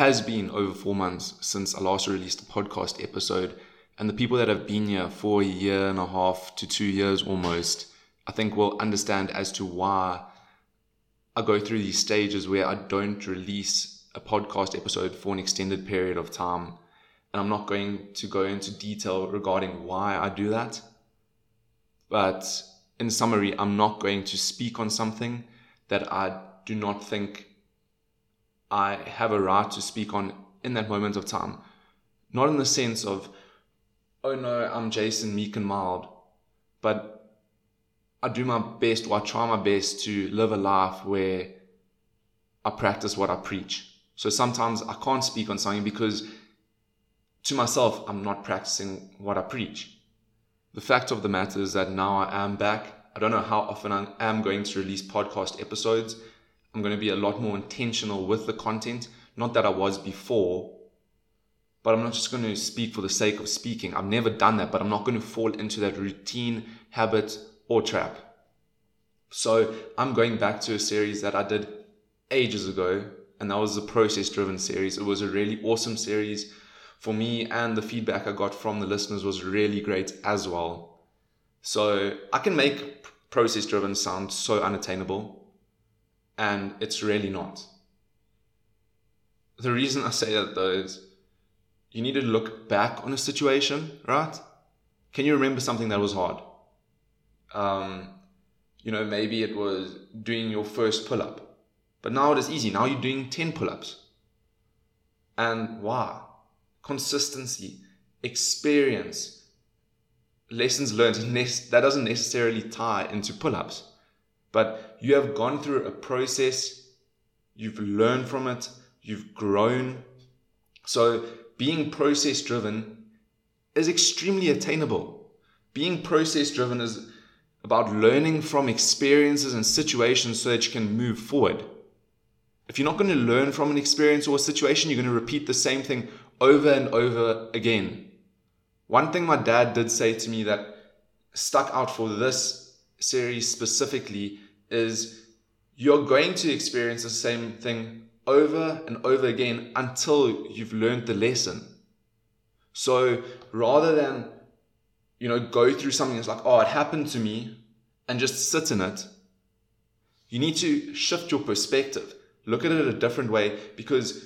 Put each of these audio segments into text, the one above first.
has been over four months since I last released a podcast episode, and the people that have been here for a year and a half to two years almost, I think will understand as to why I go through these stages where I don't release a podcast episode for an extended period of time. And I'm not going to go into detail regarding why I do that. But in summary, I'm not going to speak on something that I do not think I have a right to speak on in that moment of time. Not in the sense of, oh no, I'm Jason, meek and mild, but I do my best or I try my best to live a life where I practice what I preach. So sometimes I can't speak on something because to myself, I'm not practicing what I preach. The fact of the matter is that now I am back. I don't know how often I am going to release podcast episodes. I'm going to be a lot more intentional with the content. Not that I was before, but I'm not just going to speak for the sake of speaking. I've never done that, but I'm not going to fall into that routine habit or trap. So I'm going back to a series that I did ages ago, and that was the process driven series. It was a really awesome series for me, and the feedback I got from the listeners was really great as well. So I can make process driven sound so unattainable, and it's really not. The reason I say that though is you need to look back on a situation, right? Can you remember something that was hard? um, you know, maybe it was doing your first pull up. But now it is easy. Now you're doing 10 pull ups. And wow, consistency, experience, lessons learned, that doesn't necessarily tie into pull ups. But you have gone through a process, you've learned from it, you've grown. So being process driven is extremely attainable. Being process driven is about learning from experiences and situations so that you can move forward. If you're not going to learn from an experience or a situation, you're going to repeat the same thing over and over again. One thing my dad did say to me that stuck out for this series specifically is you're going to experience the same thing over and over again until you've learned the lesson. So rather than you know, go through something that's like, oh, it happened to me, and just sit in it. You need to shift your perspective. Look at it a different way because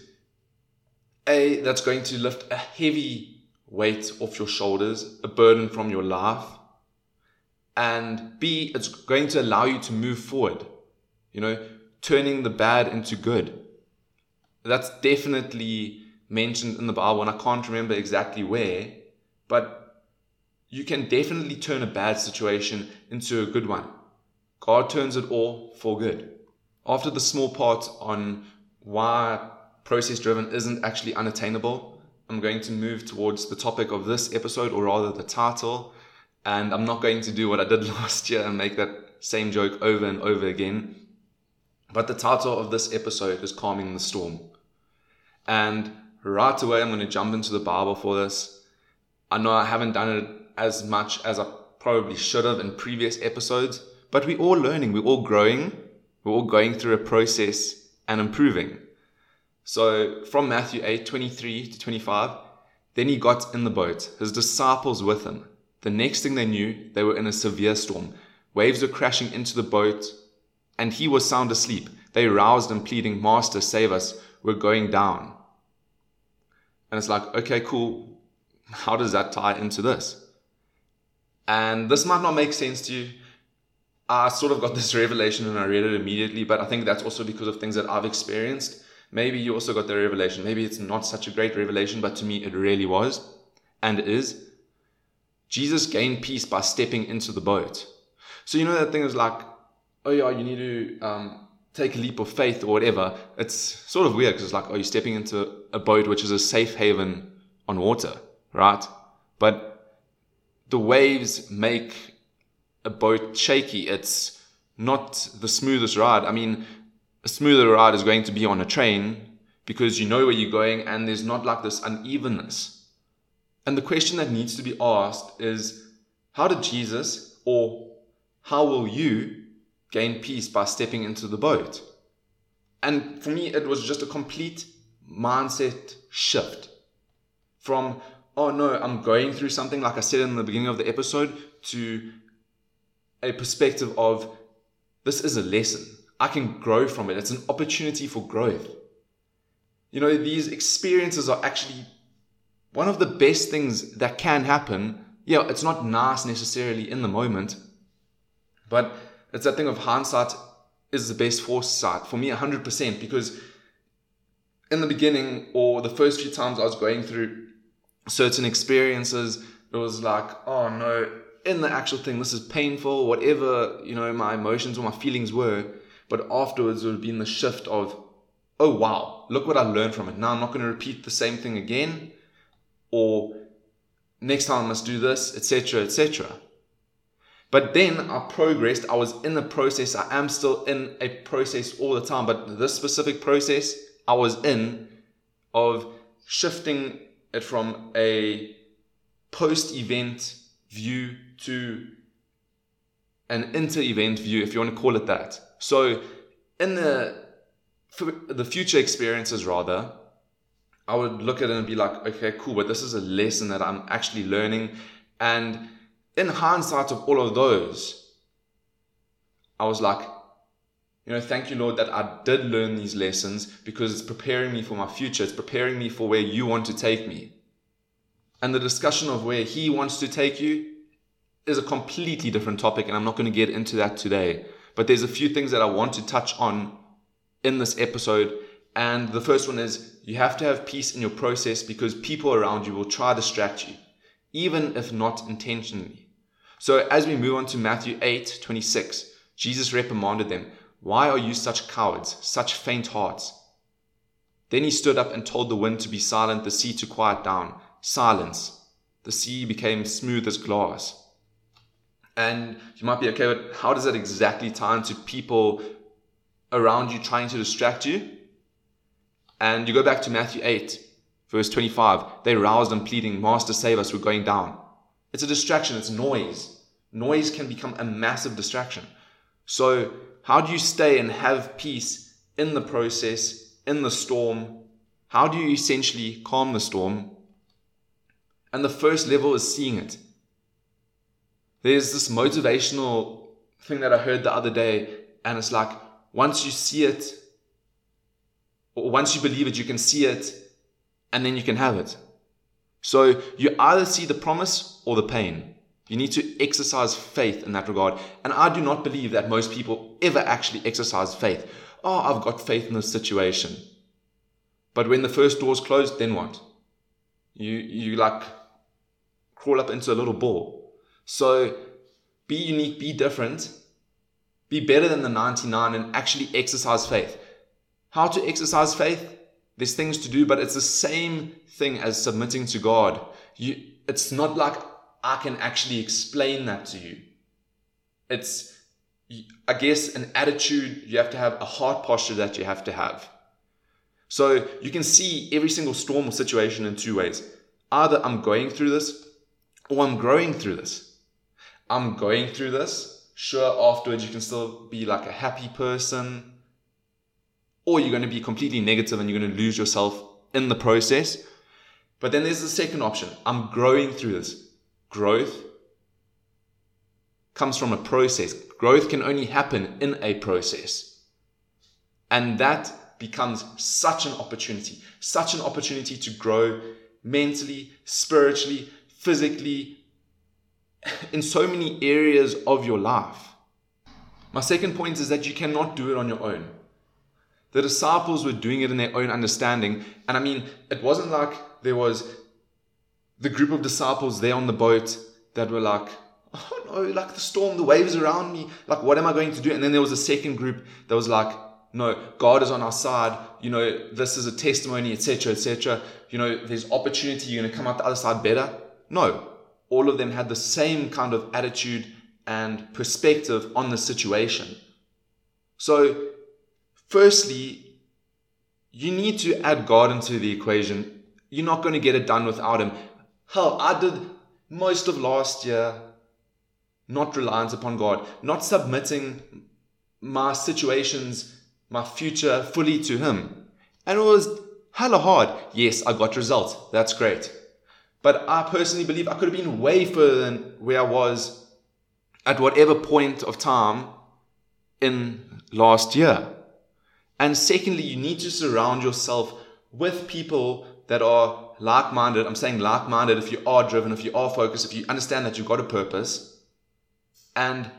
A, that's going to lift a heavy weight off your shoulders, a burden from your life. And B, it's going to allow you to move forward, you know, turning the bad into good. That's definitely mentioned in the Bible, and I can't remember exactly where, but you can definitely turn a bad situation into a good one. God turns it all for good. After the small part on why process driven isn't actually unattainable, I'm going to move towards the topic of this episode, or rather the title. And I'm not going to do what I did last year and make that same joke over and over again. But the title of this episode is Calming the Storm. And right away, I'm going to jump into the Bible for this. I know I haven't done it as much as I probably should have in previous episodes, but we're all learning, we're all growing, we're all going through a process and improving. So from Matthew 8 23 to 25, then he got in the boat, his disciples with him. The next thing they knew, they were in a severe storm. Waves were crashing into the boat, and he was sound asleep. They roused him, pleading, Master, save us, we're going down. And it's like, okay, cool. How does that tie into this? And this might not make sense to you. I sort of got this revelation and I read it immediately, but I think that's also because of things that I've experienced. Maybe you also got the revelation. Maybe it's not such a great revelation, but to me it really was and is. Jesus gained peace by stepping into the boat. So you know that thing is like, oh yeah, you need to um, take a leap of faith or whatever. It's sort of weird because it's like, oh, you're stepping into a boat which is a safe haven on water, right? But the waves make a boat shaky. It's not the smoothest ride. I mean, a smoother ride is going to be on a train because you know where you're going and there's not like this unevenness. And the question that needs to be asked is how did Jesus or how will you gain peace by stepping into the boat? And for me, it was just a complete mindset shift from, oh no, I'm going through something, like I said in the beginning of the episode, to a perspective of this is a lesson. I can grow from it. It's an opportunity for growth. You know, these experiences are actually one of the best things that can happen. Yeah, it's not nice necessarily in the moment, but it's that thing of hindsight is the best foresight for me 100% because in the beginning or the first few times I was going through certain experiences, it was like, oh no, in the actual thing, this is painful, whatever, you know, my emotions or my feelings were. But afterwards, it would be in the shift of, oh wow, look what I learned from it. Now I'm not going to repeat the same thing again. Or next time I must do this, etc., etc. But then I progressed. I was in the process. I am still in a process all the time. But this specific process I was in of shifting it from a post event view to an inter event view, if you want to call it that. So, in the the future experiences, rather, I would look at it and be like, okay, cool, but this is a lesson that I'm actually learning. And in hindsight of all of those, I was like, you know, thank you, Lord, that I did learn these lessons because it's preparing me for my future. It's preparing me for where you want to take me. And the discussion of where He wants to take you is a completely different topic, and I'm not going to get into that today. But there's a few things that I want to touch on in this episode. And the first one is you have to have peace in your process because people around you will try to distract you, even if not intentionally. So as we move on to Matthew 8 26, Jesus reprimanded them why are you such cowards, such faint hearts? Then he stood up and told the wind to be silent, the sea to quiet down. Silence. The sea became smooth as glass. And you might be okay, but how does that exactly tie into people around you trying to distract you? And you go back to Matthew 8, verse 25. They roused and pleading, Master, save us, we're going down. It's a distraction, it's noise. Noise can become a massive distraction. So how do you stay and have peace in the process, in the storm? How do you essentially calm the storm? And the first level is seeing it. There's this motivational thing that I heard the other day, and it's like once you see it, once you believe it, you can see it, and then you can have it. So you either see the promise or the pain. You need to exercise faith in that regard. And I do not believe that most people ever actually exercise faith. Oh, I've got faith in this situation. But when the first door's closed, then what? You you like crawl up into a little ball. So be unique, be different, be better than the 99 and actually exercise faith. How to exercise faith? There's things to do, but it's the same thing as submitting to God. You it's not like I can actually explain that to you. It's, I guess, an attitude you have to have, a heart posture that you have to have. So you can see every single storm or situation in two ways. Either I'm going through this or I'm growing through this. I'm going through this. Sure, afterwards you can still be like a happy person, or you're going to be completely negative and you're going to lose yourself in the process. But then there's the second option. I'm growing through this. Growth comes from a process. Growth can only happen in a process. And that becomes such an opportunity, such an opportunity to grow mentally, spiritually, physically, in so many areas of your life. My second point is that you cannot do it on your own. The disciples were doing it in their own understanding. And I mean, it wasn't like there was the group of disciples there on the boat that were like, oh no, like the storm, the waves around me, like what am I going to do? And then there was a second group that was like, no, God is on our side. You know, this is a testimony, etc., etc. You know, there's opportunity. You're going to come out the other side better. No, all of them had the same kind of attitude and perspective on the situation. So, firstly, you need to add God into the equation. You're not going to get it done without Him. Hell, I did most of last year not reliant upon God, not submitting my situations, my future fully to Him. And it was hella hard. Yes, I got results. That's great. But I personally believe I could have been way further than where I was at whatever point of time in last year. And secondly, you need to surround yourself with people that are like minded. I'm saying like minded if you are driven, if you are focused, if you understand that you've got a purpose. And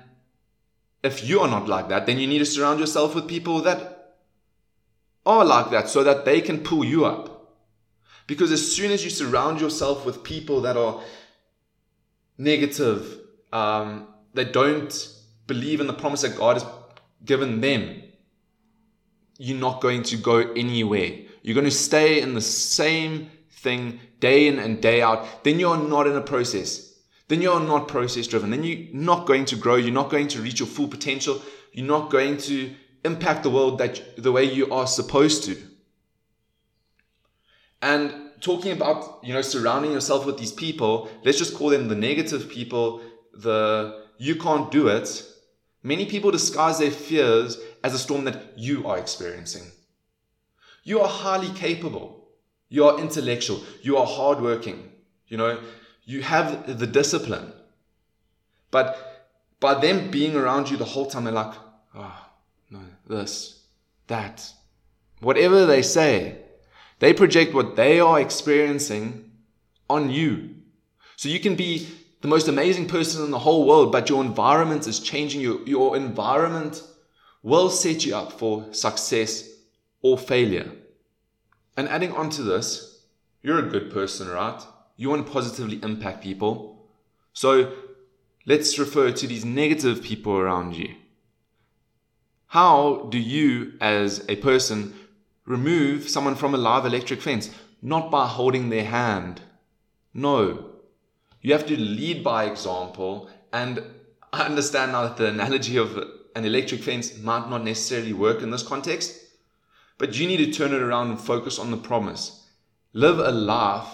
if you are not like that, then you need to surround yourself with people that are like that so that they can pull you up. Because as soon as you surround yourself with people that are negative, um, that don't believe in the promise that God has given them, you're not going to go anywhere. You're going to stay in the same thing day in and day out. Then you're not in a process. Then you're not process driven. Then you're not going to grow. You're not going to reach your full potential. You're not going to impact the world that the way you are supposed to. And talking about, you know, surrounding yourself with these people, let's just call them the negative people, the you can't do it. Many people disguise their fears as a storm that you are experiencing. You are highly capable. You are intellectual. You are hardworking. You know, you have the discipline. But by them being around you the whole time, they're like, oh, no, this, that. Whatever they say, they project what they are experiencing on you. So you can be the most amazing person in the whole world, but your environment is changing. Your, your environment will set you up for success or failure. And adding on to this, you're a good person, right? You want to positively impact people. So let's refer to these negative people around you. How do you, as a person, remove someone from a live electric fence? Not by holding their hand. No. You have to lead by example. And I understand now that the analogy of an electric fence might not necessarily work in this context, but you need to turn it around and focus on the promise. Live a life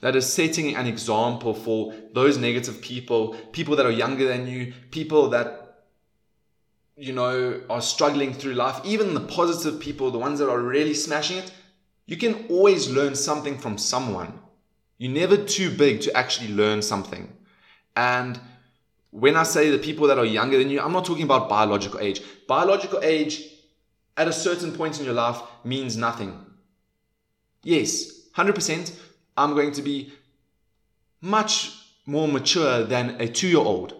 that is setting an example for those negative people, people that are younger than you, people that, you know, are struggling through life, even the positive people, the ones that are really smashing it. You can always learn something from someone. You're never too big to actually learn something. And when I say the people that are younger than you, I'm not talking about biological age. Biological age at a certain point in your life means nothing. Yes, 100%. I'm going to be much more mature than a two year old.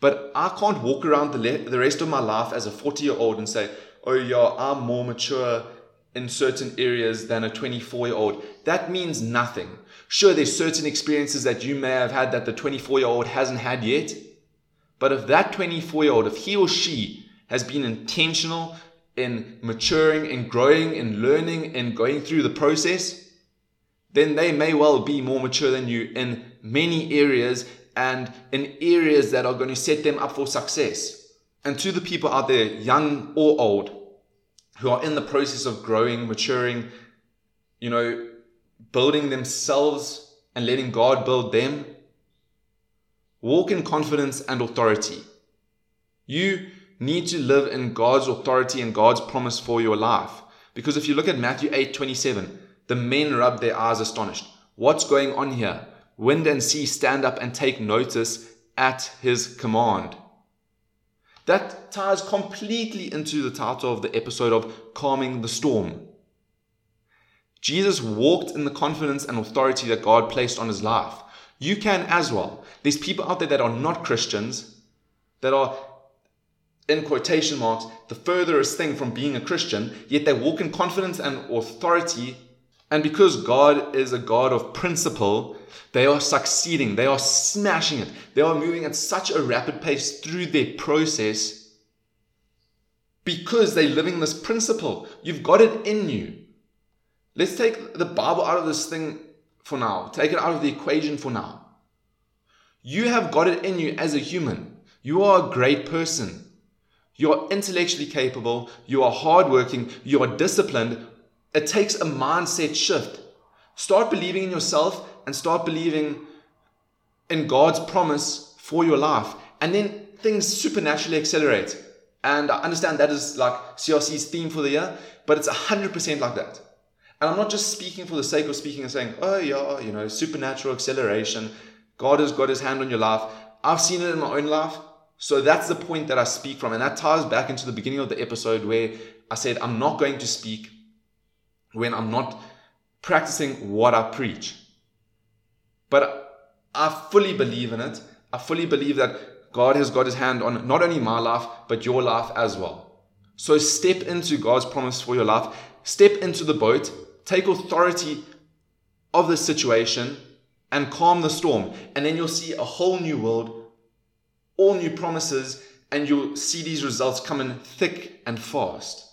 But I can't walk around the, le- the rest of my life as a 40 year old and say, oh, yeah, I'm more mature in certain areas than a 24 year old. That means nothing. Sure, there's certain experiences that you may have had that the 24 year old hasn't had yet. But if that 24 year old, if he or she has been intentional in maturing and growing and learning and going through the process, then they may well be more mature than you in many areas and in areas that are going to set them up for success. And to the people out there, young or old, who are in the process of growing, maturing, you know, building themselves and letting God build them, walk in confidence and authority. You need to live in God's authority and God's promise for your life. Because if you look at Matthew 8 27, the men rub their eyes astonished. What's going on here? Wind and sea stand up and take notice at his command. That ties completely into the title of the episode of Calming the Storm. Jesus walked in the confidence and authority that God placed on his life. You can as well. There's people out there that are not Christians, that are, in quotation marks, the furthest thing from being a Christian, yet they walk in confidence and authority and because God is a God of principle, they are succeeding. They are smashing it. They are moving at such a rapid pace through their process because they're living this principle. You've got it in you. Let's take the Bible out of this thing for now. Take it out of the equation for now. You have got it in you as a human. You are a great person. You are intellectually capable. You are hardworking. You are disciplined. It takes a mindset shift. Start believing in yourself and start believing in God's promise for your life. And then things supernaturally accelerate. And I understand that is like CRC's theme for the year, but it's 100% like that. And I'm not just speaking for the sake of speaking and saying, oh, yeah, you know, supernatural acceleration. God has got his hand on your life. I've seen it in my own life. So that's the point that I speak from. And that ties back into the beginning of the episode where I said, I'm not going to speak when I'm not practicing what I preach. But I fully believe in it. I fully believe that God has got his hand on not only my life, but your life as well. So step into God's promise for your life. Step into the boat. Take authority of the situation and calm the storm. And then you'll see a whole new world, all new promises, and you'll see these results coming thick and fast.